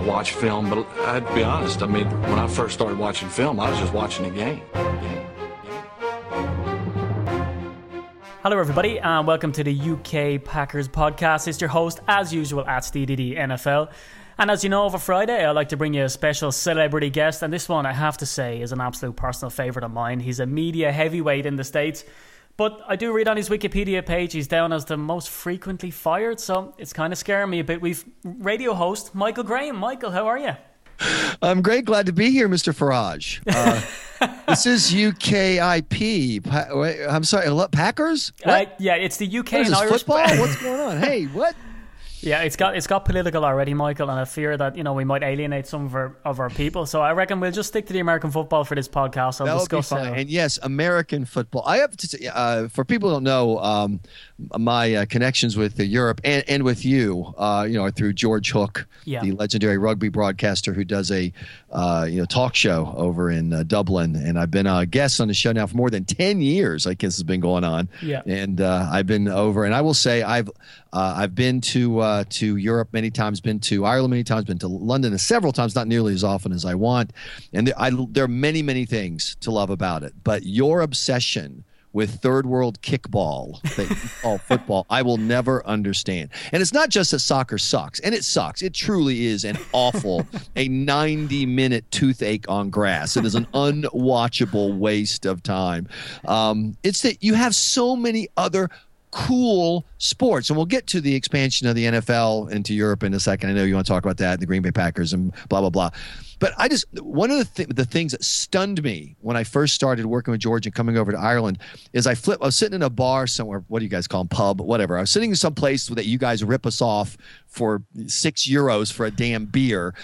I watch film, but I'd be honest. I mean, when I first started watching film, I was just watching the game. Hello, everybody, and welcome to the UK Packers podcast. It's your host, as usual, at SteeDD NFL. And as you know, over Friday, I like to bring you a special celebrity guest, and this one, I have to say, is an absolute personal favourite of mine. He's a media heavyweight in the States. But I do read on his Wikipedia page he's down as the most frequently fired, so it's kind of scaring me a bit. We've radio host Michael Graham. Michael, how are you? I'm great. Glad to be here, Mr. Farage. Uh, this is UKIP. Pa- I'm sorry, Packers? Uh, yeah, it's the UK what and Irish football. What's going on? Hey, what? Yeah, it's got it's got political already, Michael, and I fear that you know we might alienate some of our of our people. So I reckon we'll just stick to the American football for this podcast. I'll That'll discuss be fine. And yes, American football. I have to say, uh, for people who don't know, um, my uh, connections with Europe and, and with you, uh, you know, through George Hook, yeah. the legendary rugby broadcaster who does a uh, you know talk show over in uh, Dublin, and I've been a guest on the show now for more than ten years. I guess has been going on. Yeah, and uh, I've been over, and I will say I've I've been to to Europe many times, been to Ireland many times, been to London several times, not nearly as often as I want. And there, I, there are many, many things to love about it. But your obsession with third world kickball that you call football, I will never understand. And it's not just that soccer sucks, and it sucks. It truly is an awful, a 90 minute toothache on grass. It is an unwatchable waste of time. Um, it's that you have so many other cool sports. And we'll get to the expansion of the NFL into Europe in a second. I know you want to talk about that, the Green Bay Packers and blah, blah, blah. But I just, one of the, th- the things that stunned me when I first started working with George and coming over to Ireland is I flip, I was sitting in a bar somewhere, what do you guys call them, pub, whatever. I was sitting in some place that you guys rip us off for six euros for a damn beer.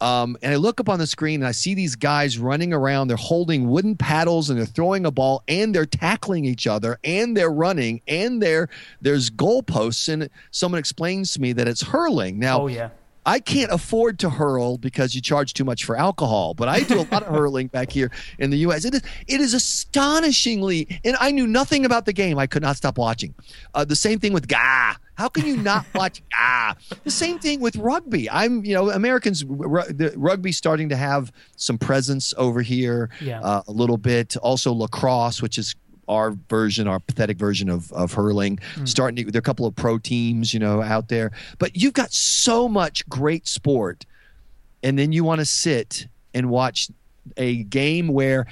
Um, and I look up on the screen and I see these guys running around. They're holding wooden paddles and they're throwing a ball and they're tackling each other and they're running and there there's goalposts. And someone explains to me that it's hurling. Now, oh yeah. I can't afford to hurl because you charge too much for alcohol, but I do a lot of hurling back here in the U.S. It is, it is astonishingly, and I knew nothing about the game. I could not stop watching. Uh, the same thing with Gah. How can you not watch Ah? The same thing with rugby. I'm, you know, Americans, the rugby starting to have some presence over here yeah. uh, a little bit. Also, lacrosse, which is our version, our pathetic version of, of hurling. Mm. Starting, to, there are a couple of pro teams, you know, out there. But you've got so much great sport, and then you want to sit and watch a game where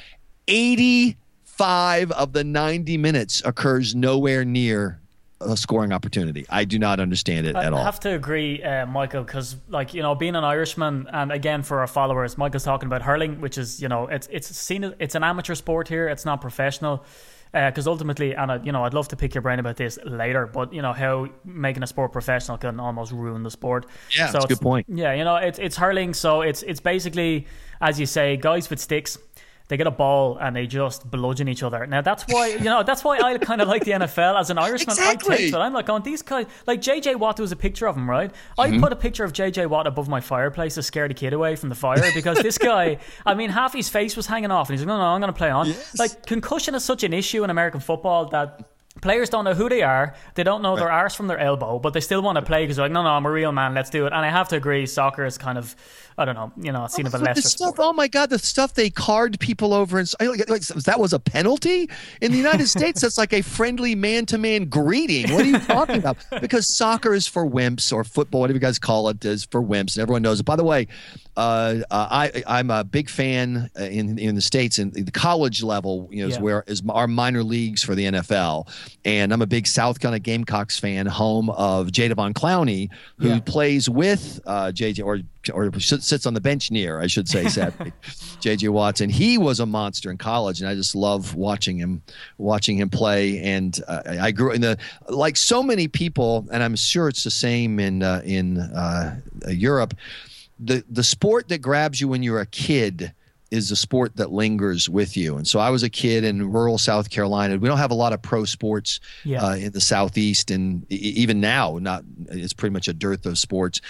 85 of the 90 minutes occurs nowhere near a scoring opportunity. I do not understand it I at all. I have to agree, uh, Michael, because like you know, being an Irishman, and again for our followers, Michael's talking about hurling, which is you know, it's it's seen it's an amateur sport here. It's not professional because uh, ultimately, and I, you know, I'd love to pick your brain about this later, but you know how making a sport professional can almost ruin the sport. Yeah, so that's a good point. Yeah, you know, it's it's hurling, so it's it's basically as you say, guys with sticks they get a ball and they just bludgeon each other. Now that's why you know that's why I kind of like the NFL as an Irishman. Exactly. I take it. I'm like, on these guys, like JJ Watt. There was a picture of him, right? Mm-hmm. I put a picture of JJ Watt above my fireplace to scare the kid away from the fire because this guy. I mean, half his face was hanging off, and he's like, no, no, I'm going to play on. Yes. Like concussion is such an issue in American football that Players don't know who they are. They don't know their arse from their elbow, but they still want to play because they're like, no, no, I'm a real man. Let's do it. And I have to agree, soccer is kind of, I don't know, you know, seen oh, of a lesser stuff. Sport. Oh my god, the stuff they card people over and like, like, that was a penalty in the United States. That's like a friendly man-to-man greeting. What are you talking about? Because soccer is for wimps, or football, whatever you guys call it, is for wimps, and everyone knows it. By the way, uh, I I'm a big fan in in the states and the college level. You know, yeah. is where is our minor leagues for the NFL, and I'm a big South Carolina Gamecocks fan, home of Jadeveon Clowney, who yeah. plays with uh, JJ or or sits on the bench near, I should say, sadly, JJ Watson. He was a monster in college, and I just love watching him watching him play. And uh, I grew in the like so many people, and I'm sure it's the same in uh, in uh, Europe the the sport that grabs you when you're a kid is a sport that lingers with you. And so I was a kid in rural South Carolina. We don't have a lot of pro sports yeah. uh, in the southeast, and even now, not it's pretty much a dearth of sports.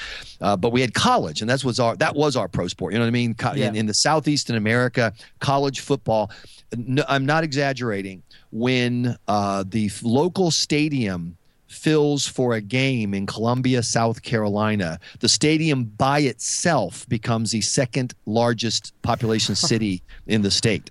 Uh, but we had college, and that's was our that was our pro sport. You know what I mean? Co- yeah. in, in the southeast in America, college football. No, I'm not exaggerating. When uh, the local stadium fills for a game in Columbia, South Carolina, the stadium by itself becomes the second largest population city in the state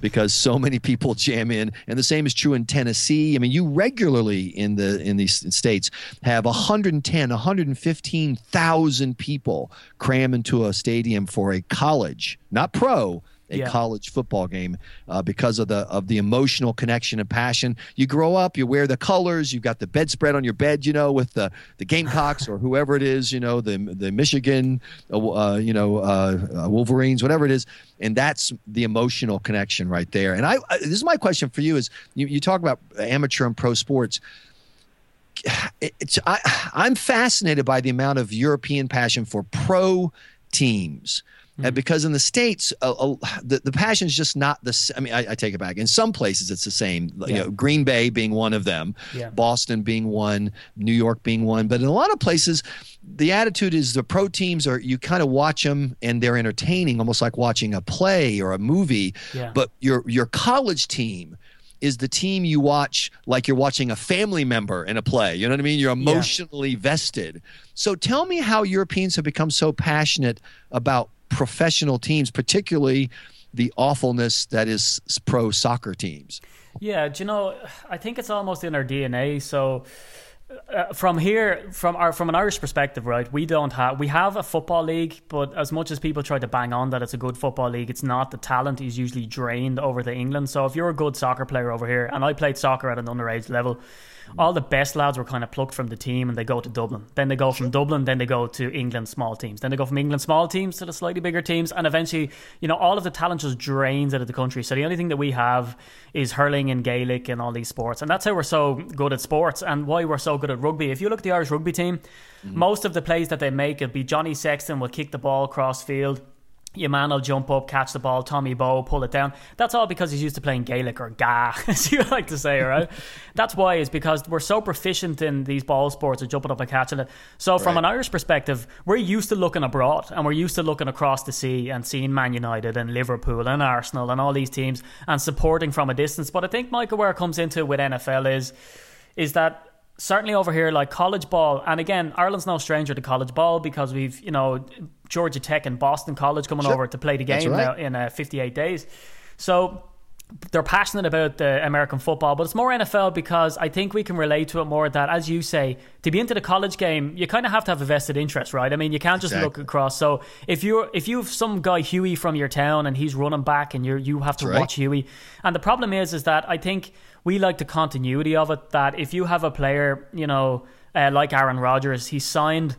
because so many people jam in and the same is true in Tennessee. I mean, you regularly in the in these states have 110, 115,000 people cram into a stadium for a college, not pro, a Yeah. college football game uh, because of the of the emotional connection and passion. You grow up, you wear the colors, you've got the bedspread on your bed, you know, with the the Gamecocks or whoever it is, you know, the the Michigan, uh, uh, you know, uh, uh, Wolverines, whatever it is, and that's the emotional connection right there. And I, I this is my question for you: is you, you talk about amateur and pro sports it's I, I'm fascinated by the amount of European passion for pro teams. Mm-hmm. And because in the states, the the passion is just not the. I mean, I, I take it back. In some places, it's the same. You know, Green Bay being one of them, Yeah. Boston being one, New York being one. But in a lot of places, the attitude is the pro teams are you kind of watch them and they're entertaining, almost like watching a play or a movie. Yeah. But your your college team is the team you watch like you're watching a family member in a play. You know what I mean? You're emotionally vested. So tell me how Europeans have become so passionate about professional teams, particularly the awfulness that is pro soccer teams. Yeah, do you know? I think it's almost in our DNA. So, uh, from here, from our from an Irish perspective, right? We don't have we have a football league, but as much as people try to bang on that it's a good football league, it's not. The talent is usually drained over to England. So if you're a good soccer player over here, and I played soccer at an underage level. All the best lads were kind of plucked from the team and they go to Dublin. Then they go from Dublin, then they go to England small teams. Then they go from England small teams to the slightly bigger teams. And eventually, you know, all of the talent just drains out of the country. So the only thing that we have is hurling and Gaelic and all these sports. And that's how we're so good at sports and why we're so good at rugby. If you look at the Irish rugby team, mm-hmm. most of the plays that they make, it'll be Johnny Sexton will kick the ball cross field. Your man will jump up, catch the ball, Tommy Bowe, pull it down. That's all because he's used to playing Gaelic or Ga, as you like to say, right? That's why, is because we're so proficient in these ball sports of jumping up and catching it. So, from Right. an Irish perspective, we're used to looking abroad and we're used to looking across the sea and seeing Man United and Liverpool and Arsenal and all these teams and supporting from a distance. But I think, Michael, where it comes into with NFL is, is that certainly over here, like college ball, and again, Ireland's no stranger to college ball because we've, you know, Georgia Tech and Boston College coming Sure. over to play the game right. now in uh, 58 days. So they're passionate about the American football, but it's more NFL because I think we can relate to it more that, as you say, to be into the college game, you kind of have to have a vested interest, right? I mean, you can't just look across. So if you're if you have some guy Huey from your town and he's running back and you you have to That's right. watch Huey, and the problem is is that I think we like the continuity of it. That if you have a player, you know, uh, like Aaron Rodgers, he signed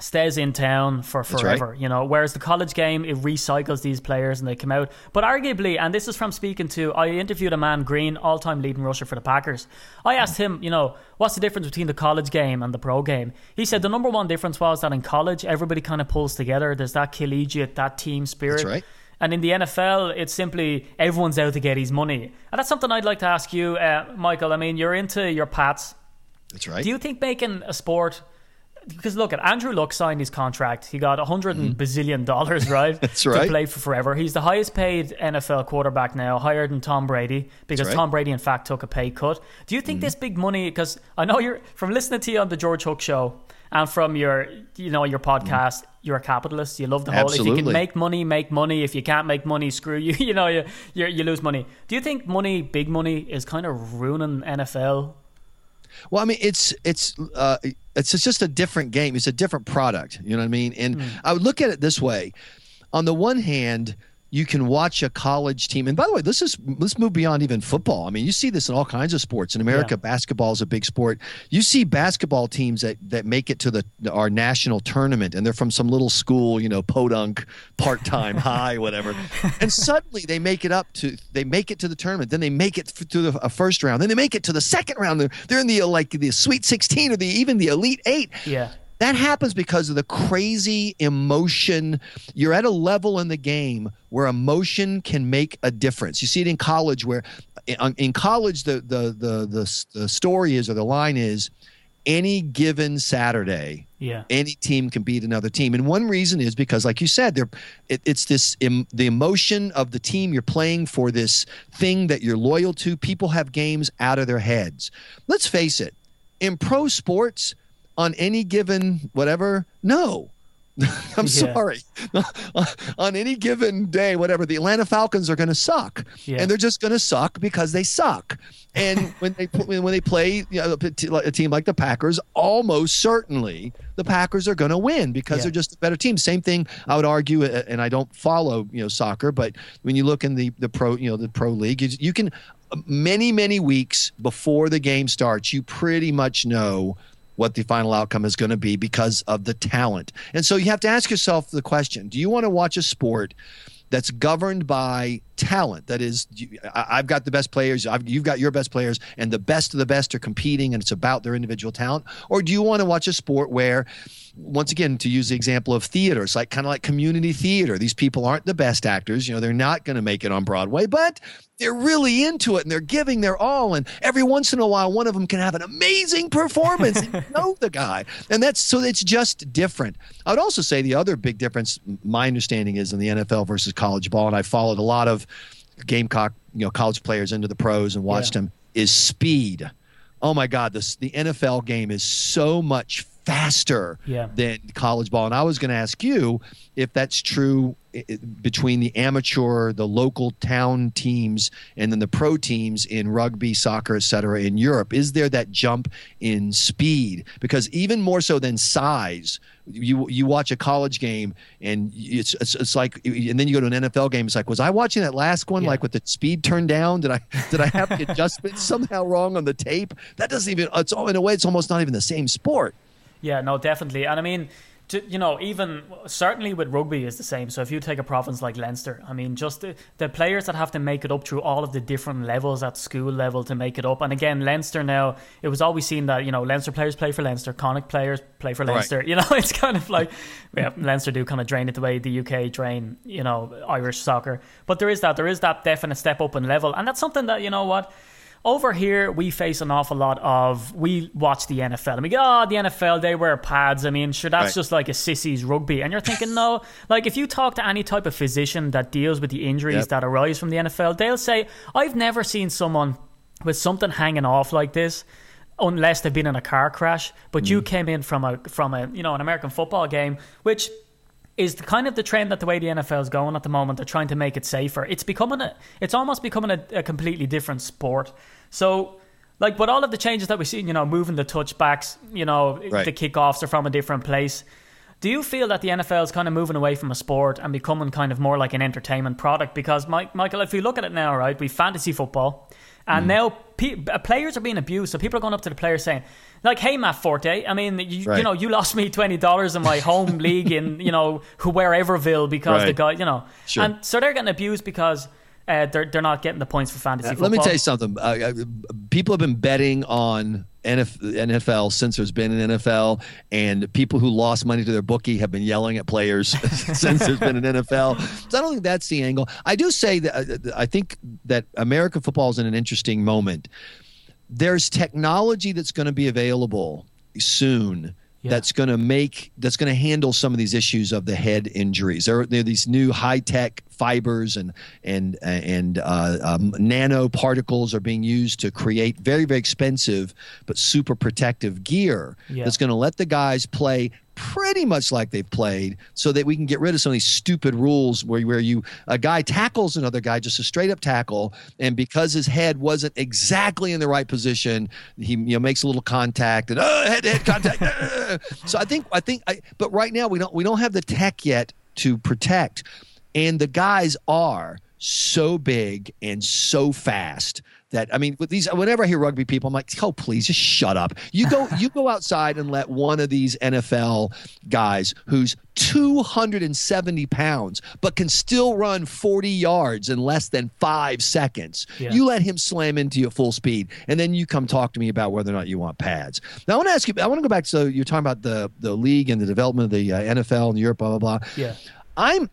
stays in town for forever, right. you know. Whereas the college game, it recycles these players and they come out. But arguably, and this is from speaking to, I interviewed Ahman Green, all time leading rusher for the Packers. I asked him, you know, what's the difference between the college game and the pro game? He said the number one difference was that in college, everybody kind of pulls together. There's that collegiate, that team spirit. That's right. And in the NFL, it's simply everyone's out to get his money. And that's something I'd like to ask you, uh, Michael. I mean, you're into your Pats. That's right. Do you think making a sport because look at Andrew Luck signed his contract. He got a 100 and bazillion dollars, right? Mm-hmm. That's To play for forever. He's the highest paid NFL quarterback now, higher than Tom Brady, because right. Mm-hmm. Tom Brady in fact took a pay cut. Do you think this big money? Because I know you're from listening to you on the George Hook show and from your, you know, your podcast. You're a capitalist. You love the whole. If you can Mm-hmm. Make money, make money. If you can't make money, screw you. You know, you you you lose money. Do you think money, big money, is kind of ruining NFL? Well, I mean, it's it's uh, it's just a different game. It's a different product. You know what I mean? And hmm. I would look at it this way: on the one hand, you can watch a college team, and by the way, this is let's move beyond even football. I mean, you see this in all kinds of sports. In America, Yeah. basketball is a big sport. You see basketball teams that that make it to the our national tournament, and they're from some little school, you know, podunk, part time, high, whatever, and suddenly they make it up to they make it to the tournament. Then they make it to the a first round. Then they make it to the second round. They're, they're in the like the Sweet Sixteen or the even the Elite Eight. Yeah. That happens because of the crazy emotion. You're at a level in the game where emotion can make a difference. You see it in college, where in, college the, the the the the story is or the line is, any given Saturday, Yeah. any team can beat another team and one reason is because like you said there it, it's this em, the emotion of the team you're playing for this thing that you're loyal to people have games out of their heads let's face it In pro sports, on any given whatever, no. I'm Yeah. sorry. on any given day, whatever, the Atlanta Falcons are going to suck, Yeah. and they're just going to suck because they suck. And when they when they play you know, a team like the Packers, almost certainly the Packers are going to win because Yeah. they're just a better team. Same thing I would argue, and I don't follow you know soccer, but when you look in the the pro you know the pro league, you, you can many many weeks before the game starts, you pretty much know what the final outcome is going to be because of the talent. And so you have to ask yourself the question do you want to watch a sport that's governed by talent? That is, I've got the best players, I've, you've got your best players, and the best of the best are competing and it's about their individual talent? Or do you want to watch a sport where, once again, to use the example of theater, it's like kind of like community theater. These people aren't the best actors. You know, they're not going to make it on Broadway, but they're really into it and they're giving their all. And every once in a while, one of them can have an amazing performance. and you know the guy, and that's so it's just different. I would also say the other big difference, my understanding is in the NFL versus college ball, and I followed a lot of Gamecock, you know, college players into the pros and watched Yeah. them. Is speed. Oh my God, this the NFL game is so much faster Yeah. than college ball. And I was going to ask you if that's true between the amateur, the local town teams, and then the pro teams in rugby, soccer, et cetera, in Europe. Is there that jump in speed? Because even more so than size, you you watch a college game and it's, it's it's like, and then you go to an NFL game. It's like, was I watching that last one Yeah. like with the speed turned down? Did I did I have the adjustment somehow wrong on the tape? That doesn't even. It's all in a way. It's almost not even the same sport. Yeah, no, definitely. And I mean, to, you know, even certainly with rugby is the same. So if you take a province like Leinster, I mean, just the, the players that have to make it up through all of the different levels at school level to make it up. And again, Leinster now, it was always seen that, you know, Leinster players play for Leinster, Connacht players play for Right. Leinster. You know, it's kind of like, yeah, Leinster do kind of drain it the way the UK drain, you know, Irish soccer. But there is that, there is that definite step up in level. And that's something that, you know what, over here, we face an awful lot of. We watch the NFL and we go, oh, the NFL, they wear pads. I mean, sure, that's Right. just like a sissy's rugby. And you're thinking, no, like if you talk to any type of physician that deals with the injuries Yep. that arise from the NFL, they'll say, I've never seen someone with something hanging off like this. Unless they've been in a car crash, but Mm. you came in from a from a you know an American football game, which is the kind of the trend that the way the NFL is going at the moment. They're trying to make it safer. It's becoming a, it's almost becoming a, a completely different sport. So, like, with all of the changes that we've seen, you know, moving the touchbacks, you know, Right. the kickoffs are from a different place. Do you feel that the NFL is kind of moving away from a sport and becoming kind of more like an entertainment product? Because, Mike, Michael, if you look at it now, right, we fantasy football, and Mm. now pe- players are being abused. So people are going up to the players saying, like, "Hey, Matt Forte, I mean, you, you know, you lost me twenty dollars in my home league in you know who whereverville because the guy, you know, Sure. and so they're getting abused because uh, they're they're not getting the points for fantasy football. Let me tell you something. Uh, uh, people have been betting on NFL since there's been an NFL, and people who lost money to their bookie have been yelling at players since there's been an NFL. So I don't think that's the angle. I do say that uh, I think that American football is in an interesting moment. There's technology that's going to be available soon. Yeah. That's going to make that's going to handle some of these issues of the head injuries. There, are- there are these new high tech fibers and and and uh, um, nanoparticles are being used to create very very expensive but super protective gear Yeah. that's going to let the guys play pretty much like they've played so that we can get rid of some of these stupid rules where, where you a guy tackles another guy just a straight up tackle and because his head wasn't exactly in the right position he you know makes a little contact and uh, head to head contact. So i think i think I, but right now we don't we don't have the tech yet to protect. And the guys are so big and so fast that I mean, with these, whenever I hear rugby people, I'm like, oh, please, just shut up. You go, you go outside and let one of these NFL guys who's 270 pounds but can still run 40 yards in less than five seconds. Yeah. You let him slam into you at full speed, and then you come talk to me about whether or not you want pads. Now, I want to ask you. I want to go back. So you're talking about the the league and the development of the uh, NFL in Europe, blah blah blah. Yeah. I'm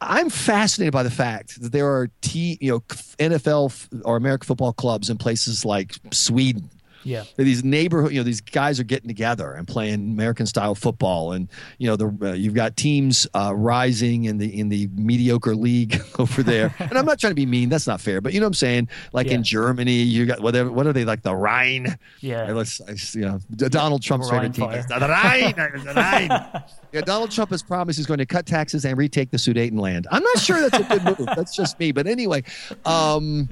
I'm fascinated by the fact that there are T, you know, NFL or American football clubs in places like Sweden Yeah. These neighborhood, you know, these guys are getting together and playing American style football, and you know, the uh, you've got teams uh, rising in the in the mediocre league over there. and I'm not trying to be mean; that's not fair. But you know what I'm saying? Like Yeah. in Germany, you got whatever. What are they like? The Rhine. Yeah. Let's, I- you know, Donald Trump's Rhine favorite team. fire. is The Rhine. The Rhine. yeah, Donald Trump has promised he's going to cut taxes and retake the Sudetenland. I'm not sure that's a good move. That's just me. But anyway, um,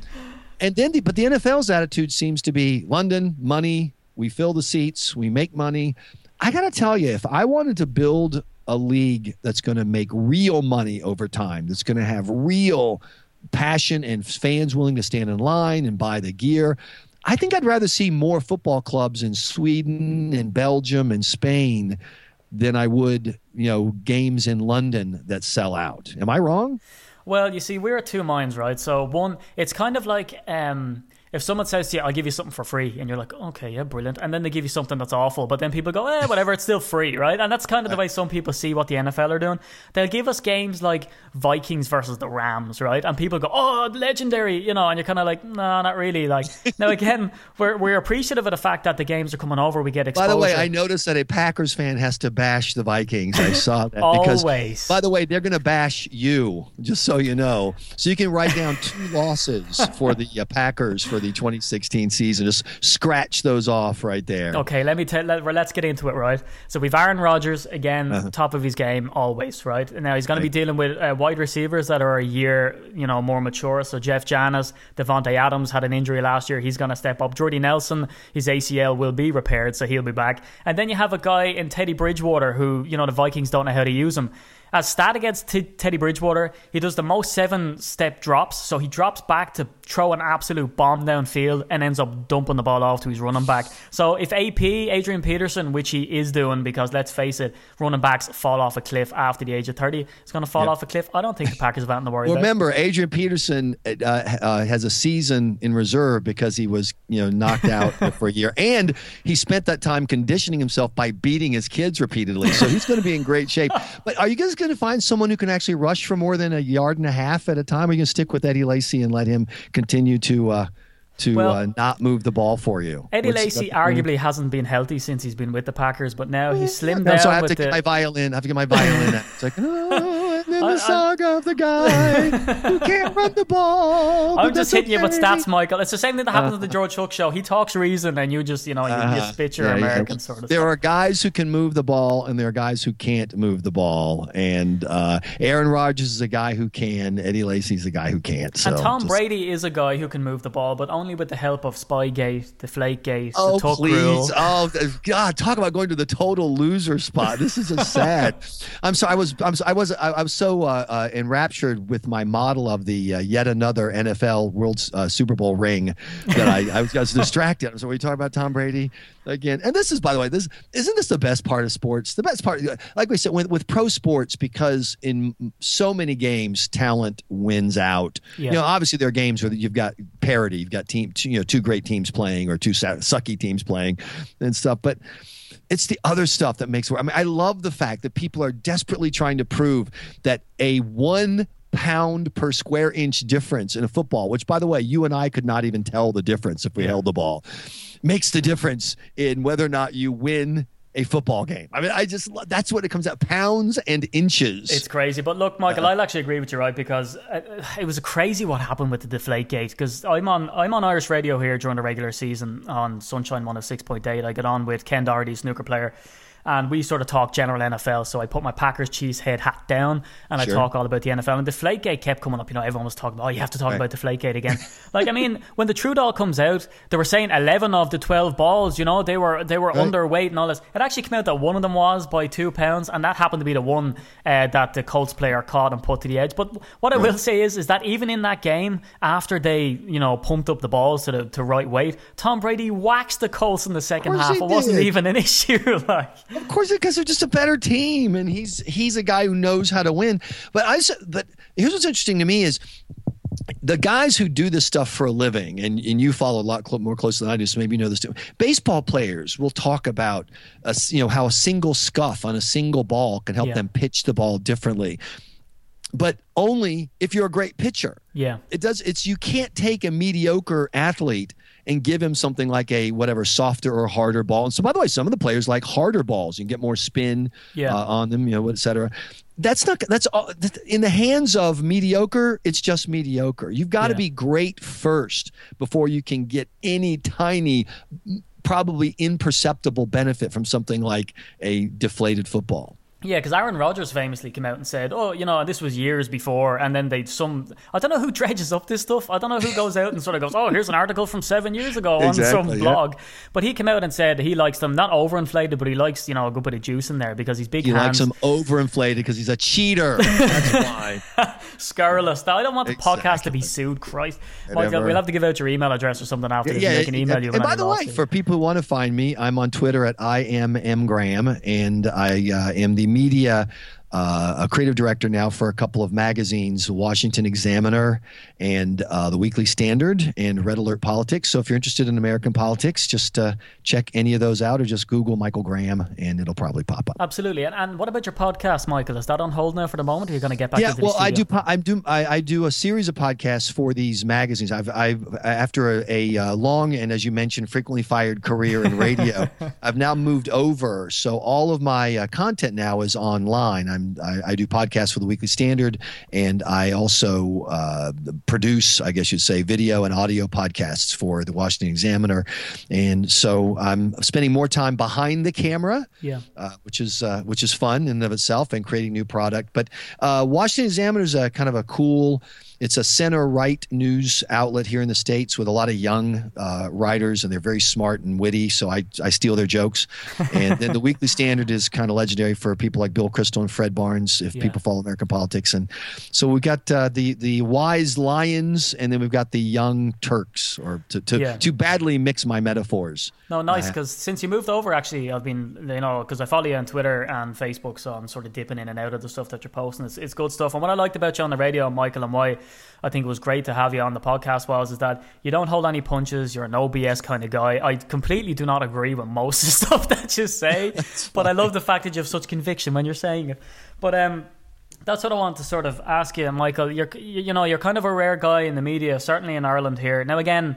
and then the, but the NFL's attitude seems to be London money. We fill the seats. We make money. I got to tell you, if I wanted to build a league that's going to make real money over time, that's going to have real passion and fans willing to stand in line and buy the gear. I think I'd rather see more football clubs in Sweden and Belgium and Spain than I would, you know, games in London that sell out. Am I wrong? Well, you see, we're at two minds, right? So one, it's kind of like um, if someone says to you, "I'll give you something for free," and you're like, "Okay, yeah, brilliant," and then they give you something that's awful, but then people go, "Eh, whatever, it's still free," right? And that's kind of the way some people see what the NFL are doing. They'll give us games like Vikings versus the Rams, right? And people go, "Oh, legendary," you know, and you're kind of like, "No, not really." Like now, again, we're we're appreciative of the fact that the games are coming over. We get By the way, I noticed that a Packers fan has to bash the Vikings. I saw that because Always. by the way, they're going to bash you, just so you know. So you can write down two losses for the uh, Packers for the 2016 season. Just scratch those off right there. Okay, let me tell. Let, let's get into it, right? So we've Aaron Rodgers again, Uh-huh. top of his game always, right? Now he's going to be dealing with uh, wide receivers that are a year, you know, more mature. So Jeff Janis, Davante Adams had an injury last year. He's going to step up. Jordy Nelson, his ACL will be repaired, so he'll be back. And then you have a guy in Teddy Bridgewater who, you know, the Vikings don't know how to use him. As stat against T- Teddy Bridgewater, he does the most seven step drops. So he drops back to throw an absolute bomb downfield and ends up dumping the ball off to his running back. So if AP, Adrian Peterson, which he is doing, because let's face it, running backs fall off a cliff after the age of 30, is going to fall off a cliff. I don't think the Packers have anything to worry Well, remember, Adrian Peterson uh, uh, has a season in reserve because he was, you know, knocked out for a year, and he spent that time conditioning himself by beating his kids repeatedly. So he's going to be in great shape. But are you guys going to find someone who can actually rush for more than a yard and a half at a time? Are you going to stick with Eddie Lacy and let him continue to uh, to Well- uh, not move the ball for you? Eddie Lacy arguably hasn't been healthy since he's been with the Packers, but now he's slimmed No, down so I have to get my violin. I have to get my violin. out. It's like, oh, and then I- I- the saga of the guy who can't run the ball. I'm just hitting you with stats, Michael. It's the same thing that happens at the George Hook show. He talks reason, and you just, you know, you, you Uh-huh. spit your Yeah, yeah. American sort of There stuff. are guys who can move the ball, and there are guys who can't move the ball. And uh, Aaron Rodgers is a guy who can. Eddie Lacy's a guy who can't. So and Tom just- Brady is a guy who can move the ball, but only with the help of Spygate, Deflategate, Oh the Tuck please! rule. Oh God! Talk about going to the total loser spot. This is just sad. I'm sorry. I was. I'm. so- I was. I, I was so uh, uh, enraptured with my model of the uh, yet another NFL World uh, Super Bowl ring that I, I, was, I was distracted. So we talk about Tom Brady again, and this is, by the way, this isn't this the best part of sports? The best part, like we said, with, with pro sports, because in so many games, talent wins out. Yeah. You know, obviously there are games where you've got parity, you've got team, two, you know, two great teams playing or two sa- sucky teams playing and stuff, but it's the other stuff that makes it. I mean, I love the fact that people are desperately trying to prove that a one pound per square inch difference in a football, which by the way, you and I could not even tell the difference if we held the ball, makes the difference in whether or not you win a football game. I mean, I just that's what it comes out pounds and inches. It's crazy, but look, Michael, Uh, I'll actually agree with you, right? Because uh, it was crazy what happened with the Deflate Gate. Because I'm on I'm on Irish radio here during the regular season on Sunshine One of Six Point Eight. I get on with Ken Doherty, snooker player, and we sort of talk general NFL. So I put my Packers cheese head hat down and Sure. I talk all about the NFL. And Deflate Gate kept coming up. You know, everyone was talking about, oh, you have to talk Right. about Deflate Gate again. like, I mean, when the Trudell comes out, they were saying 11 of the 12 balls. You know, they were they were Right. underweight and all this. It actually came out that one of them was by two pounds, and that happened to be the one uh, that the Colts player caught and put to the edge. But what I will say is, is that even in that game, after they you know pumped up the balls to the to right weight, Tom Brady waxed the Colts in the second half. It wasn't even an issue. like, Of course, because they're just a better team, and he's he's a guy who knows how to win. But I but here's what's interesting to me is the guys who do this stuff for a living, and, and you follow a lot more closely than I do, so maybe you know this too. Baseball players will talk about a, you know how a single scuff on a single ball can help Yeah. them pitch the ball differently, but only if you're a great pitcher yeah. it does it's you can't take a mediocre athlete and give him something like a whatever softer or harder ball. And so, by the way, some of the players like harder balls. You can get more spin Yeah. uh, on them, you know, et cetera. That's not. That's all, in the hands of mediocre. It's just mediocre. You've got to Yeah. be great first before you can get any tiny, probably imperceptible benefit from something like a deflated football. Yeah, because Aaron Rodgers famously came out and said, "Oh, you know, this was years before," and then they some I don't know who dredges up this stuff. I don't know who goes out and sort of goes, "Oh, here's an article from seven years ago on Exactly, some yeah. blog," but he came out and said he likes them not overinflated, but he likes you know a good bit of juice in there because he's big He hands, likes him overinflated because he's a cheater. That's why. scurrilous. Now, I don't want the podcast to be sued. Christ, Michael, we'll have to give out your email address or something after this. yeah, and they can email you. and by the way, it. for people who want to find me, I'm on Twitter at I am M Graham, and I uh, am the media. Uh, a creative director now for a couple of magazines, Washington Examiner and uh, the Weekly Standard and Red Alert Politics. So if you're interested in American politics, just uh, check any of those out or just Google Michael Graham and it'll probably pop up. Absolutely. And, and what about your podcast, Michael? Is that on hold now for the moment? Or are you going to get back yeah, well, I do. po- I do. I, I do a series of podcasts for these magazines. I've, I've after a, a uh, long and, as you mentioned, frequently fired career in radio, I've now moved over. So all of my uh, content now is online. I'm I, I do podcasts for the Weekly Standard, and I also uh, produce, I guess you'd say, video and audio podcasts for the Washington Examiner. And so I'm spending more time behind the camera Yeah. uh, which is uh, which is fun in and of itself and creating new product. But uh, Washington Examiner is a kind of a cool. It's a center right news outlet here in the states with a lot of young uh, writers, and they're very smart and witty. So I I steal their jokes. And then the Weekly Standard is kind of legendary for people like Bill Kristol and Fred Barnes, if Yeah. people follow American politics. And so we've got uh, the the wise lions, and then we've got the young Turks. Or to to, Yeah. to badly mix my metaphors. No, nice. Because since you moved over, actually, I've been, you know, because I follow you on Twitter and Facebook, so I'm sort of dipping in and out of the stuff that you're posting. It's, it's good stuff. And what I liked about you on the radio, Michael, and why I think it was great to have you on the podcast was is that you don't hold any punches. You're an OBS kind of guy. I completely do not agree with most of the stuff that you say, but I love the fact that you have such conviction when you're saying it. But um, that's what I want to sort of ask you, Michael. You're, you know, you're kind of a rare guy in the media, certainly in Ireland here. Now, again,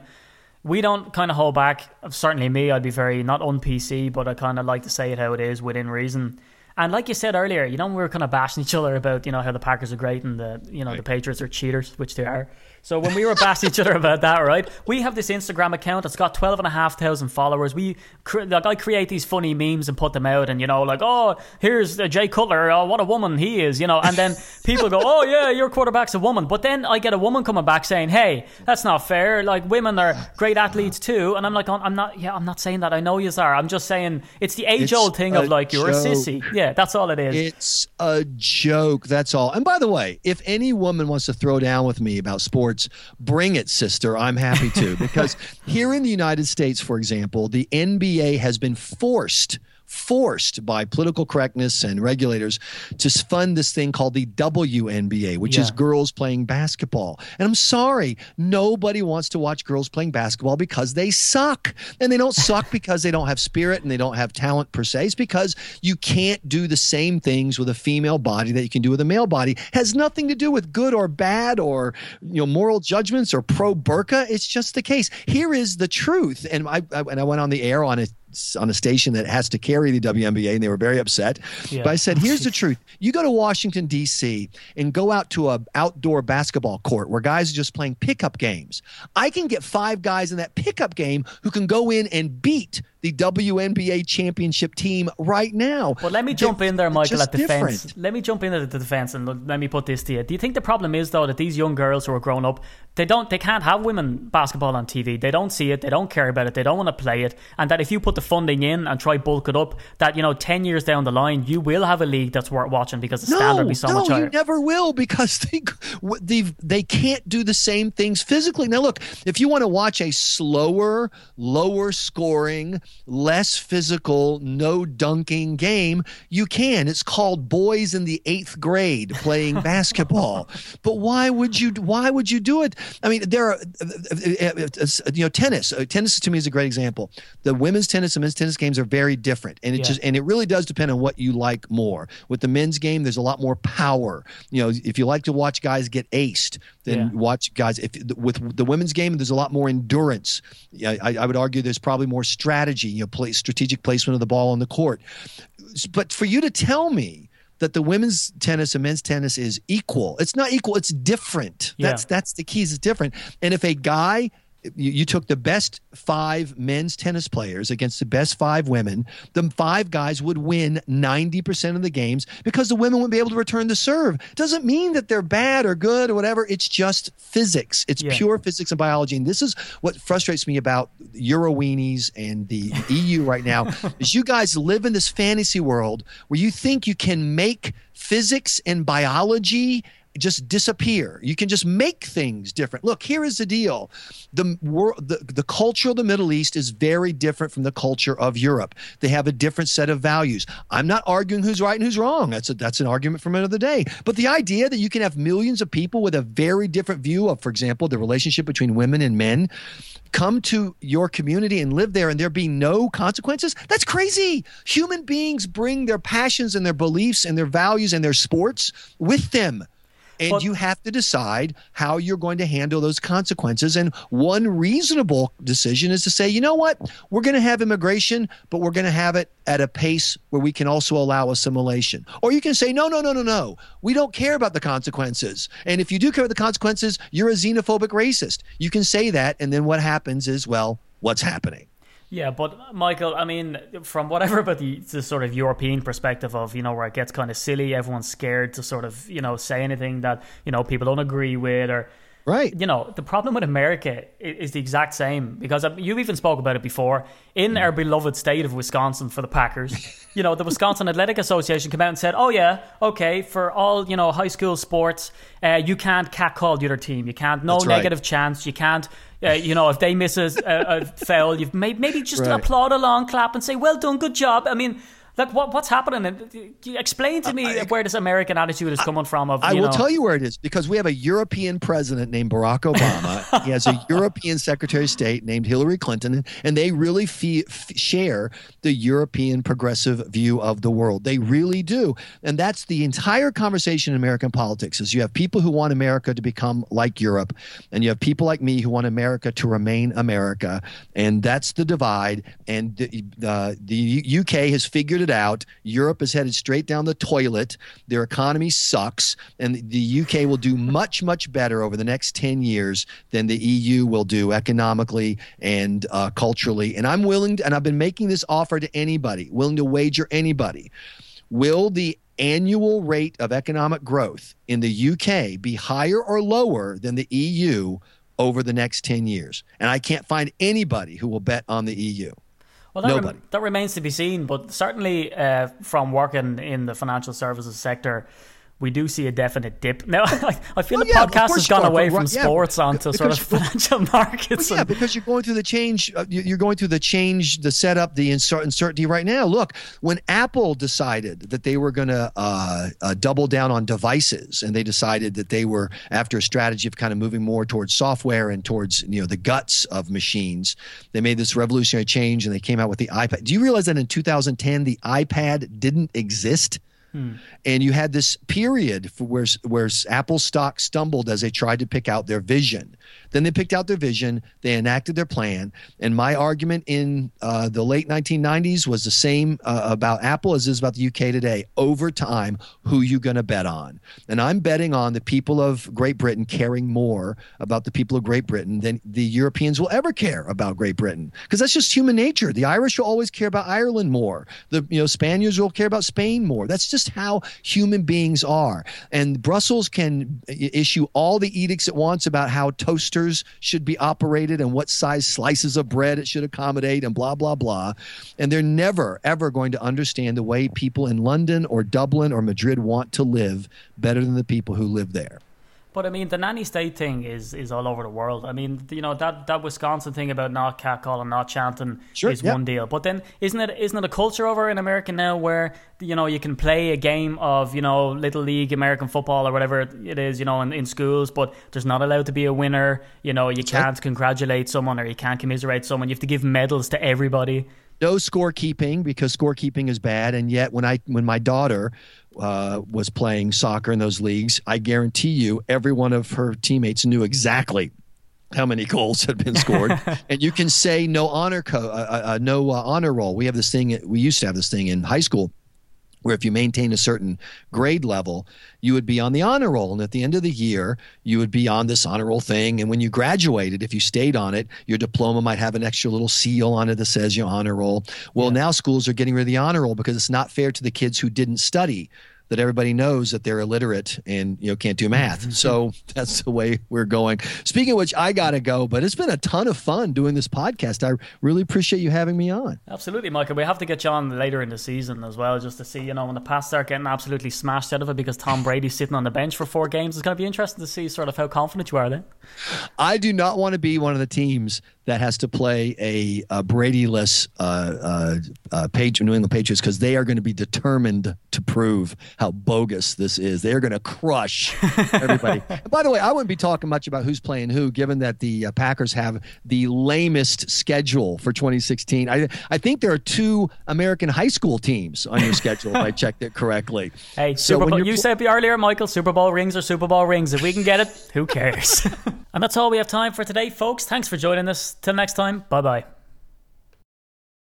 we don't kind of hold back. Certainly, me, I'd be very not on PC, but I kind of like to say it how it is within reason. And like you said earlier, you know, we were kind of bashing each other about you know how the Packers are great and the you know the Patriots are cheaters, which they are. So when we were bashing each other about that, right? We have this Instagram account. that's got 12,500 followers. We like I create these funny memes and put them out, and you know, like oh, here's uh, Jay Cutler. Oh, what a woman he is, you know. And then people go, oh yeah, your quarterback's a woman. But then I get a woman coming back saying, hey, that's not fair. Like women are great athletes too. And I'm like, I'm not. Yeah, I'm not saying that. I know you are. I'm just saying it's the age old thing of like you're a sissy. Yeah, that's all it is. It's a joke. That's all. And by the way, if any woman wants to throw down with me about sports, bring it, sister. I'm happy to. Because here in the United States, for example, the NBA has been forced. Forced by political correctness and regulators to fund this thing called the WNBA, which is girls playing basketball. And I'm sorry, nobody wants to watch girls playing basketball because they suck. And they don't suck because they don't have spirit and they don't have talent per se. It's because you can't do the same things with a female body that you can do with a male body. Has nothing to do with good or bad or you know moral judgments or pro burqa. It's just the case. Here is the truth. And I, I and I went on the air on a on a station that has to carry the WNBA, and they were very upset. Yeah. But I said, "Here's the truth: you go to Washington D.C. and go out to a outdoor basketball court where guys are just playing pickup games. I can get five guys in that pickup game who can go in and beat the WNBA championship team right now. But let me jump in there, Michael, at defense. different. Let me jump in at the defense and look- let me put this to you. Do you think the problem is though that these young girls who are grown up, they don't, they can't have women basketball on TV. They don't see it. They don't care about it. They don't want to play it. And that if you put the funding in and try bulk it up, that you know, ten years down the line, you will have a league that's worth watching because the standard will be so no, much higher. you never will because they they they can't do the same things physically. Now, look, if you want to watch a slower, lower scoring, less physical, no dunking game, you can. It's called boys in the eighth grade playing basketball. But why would you? Why would you do it? I mean, there are, you know, tennis. Uh, tennis to me is a great example. The women's tennis and men's tennis games are very different, and it Yeah. just and it really does depend on what you like more. With the men's game, there's a lot more power. You know, if you like to watch guys get aced, then Yeah. watch guys. If with the women's game, there's a lot more endurance. Yeah, I, I would argue there's probably more strategy. You know, play, strategic placement of the ball on the court. But for you to tell me that the women's tennis and men's tennis is equal, it's not equal. It's different. Yeah. That's that's the key. Is it's different. And if a guy you, you took the best five men's tennis players against the best five women, the five guys would win 90% of the games because the women wouldn't be able to return the serve. Doesn't mean that they're bad or good or whatever. It's just physics. It's Yeah. pure physics and biology. And this is what frustrates me about Euroweenies and the EU right now is you guys live in this fantasy world where you think you can make physics and biology just disappear. You can just make things different. Look, here is the deal. The world the, the culture of the Middle East is very different from the culture of Europe. They have a different set of values. I'm not arguing who's right and who's wrong. That's a, that's an argument for another day. But the idea that you can have millions of people with a very different view of, for example, the relationship between women and men come to your community and live there and there be no consequences that's crazy human beings bring their passions and their beliefs and their values and their sports with them and But- you have to decide how you're going to handle those consequences. And one reasonable decision is to say, you know what, we're going to have immigration, but we're going to have it at a pace where we can also allow assimilation. Or you can say, no, no, no, no, no, we don't care about the consequences. And if you do care about the consequences, you're a xenophobic racist. You can say that, and then what happens is, well, what's happening? Yeah, but Michael, I mean, from whatever about the, the sort of European perspective of, you know, where it gets kind of silly, everyone's scared to sort of, you know, say anything that, you know, people don't agree with or, Right. you know, the problem with America is the exact same because um, you've even spoke about it before. In our beloved state of Wisconsin for the Packers, you know, the Wisconsin Athletic Association came out and said, "Oh yeah, okay, for all you know, high school sports, uh, you can't catcall the other team. You can't no That's right. negative chance. You can't." Uh, you know, if they miss a, a, a foul, you've may, maybe just Right. applaud along, clap, and say, "Well done, good job." I mean, like, what, what's happening? Explain to me where this American attitude is coming from. Of I will know, tell you where it is because we have a European president named Barack Obama. he has a European Secretary of State named Hillary Clinton, and they really fe- f- share the European progressive view of the world. They really do, and that's the entire conversation in American politics. Is you have people who want America to become like Europe, and you have people like me who want America to remain America, and that's the divide. And the, uh, the UK has figured it out. Europe is headed straight down the toilet. Their economy sucks, and the UK will do much, much better over the next 10 years than the EU will do economically and uh, culturally. And I'm willing to, and I've been making this offer to anybody, willing to wager anybody. Will the annual rate of economic growth in the UK be higher or lower than the EU over the next 10 years? And I can't find anybody who will bet on the EU. Well, that, rem- that remains to be seen, but certainly uh, from working in the financial services sector, we do see a definite dip. Now, I, I feel Well, the yeah, podcast has gone away from yeah, sports onto sort of financial markets. Well, yeah, because you're going through the change. Uh, you- you're going through the change, the setup, the uncer- uncertainty right now. Look, when Apple decided that they were going to uh, uh, double down on devices, and they decided that they were after a strategy of kind of moving more towards software and towards you know the guts of machines, they made this revolutionary change, and they came out with the iPad. Do you realize that in 2010 the iPad didn't exist? And you had this period where where Apple stock stumbled as they tried to pick out their vision. Then they picked out their vision, they enacted their plan, and my argument in uh, the late 1990s was the same uh, about Apple as is about the UK today. Over time, who you going to bet on? And I'm betting on the people of Great Britain caring more about the people of Great Britain than the Europeans will ever care about Great Britain because that's just human nature. The Irish will always care about Ireland more. The you know Spaniards will care about Spain more. That's just how human beings are. And Brussels can issue all the edicts it wants about how toasters should be operated and what size slices of bread it should accommodate and blah blah blah. And they're never ever going to understand the way people in London or Dublin or Madrid want to live better than the people who live there. But I mean, the nanny state thing is is all over the world. I mean, you know that that Wisconsin thing about not catcalling, not chanting Sure, is yeah. one deal. But then, isn't it isn't it a culture over in America now where you know you can play a game of you know little league American football or whatever it is, you know, in, in schools, but there's not allowed to be a winner. You know, you can't congratulate someone or you can't commiserate someone. You have to give medals to everybody. No scorekeeping because scorekeeping is bad. And yet, when I when my daughter uh, was playing soccer in those leagues, I guarantee you, every one of her teammates knew exactly how many goals had been scored. and you can say no honor co- uh, uh, no uh, honor roll. We have this thing. We used to have this thing in high school. Where if you maintain a certain grade level, you would be on the honor roll. And at the end of the year, you would be on this honor roll thing. And when you graduated, if you stayed on it, your diploma might have an extra little seal on it that says your honor roll. Well, now schools are getting rid of the honor roll because it's not fair to the kids who didn't study that everybody knows that they're illiterate and you know can't do math. Mm-hmm. so that's the way we're going. Speaking of which, I gotta go, but it's been a ton of fun doing this podcast. I really appreciate you having me on. Absolutely, Michael. We have to get you on later in the season as well, just to see, you know, when the Pats start getting absolutely smashed out of it because Tom Brady's sitting on the bench for four games. It's going to be interesting to see sort of how confident you are then. I do not want to be one of the teams that has to play a, a Brady-less uh, uh, uh, page, New England Patriots because they are going to be determined to prove how bogus this is. They are going to crush everybody. and by the way, I wouldn't be talking much about who's playing who, given that the uh, Packers have the lamest schedule for 2016. I I think there are two American high school teams on your schedule, if I checked it correctly. Hey, So Super Bowl, you pl- said earlier, Michael, Super Bowl rings or Super Bowl rings. If we can get it, who cares? and that's all we have time for today, folks. Thanks for joining us. Till next time, bye bye.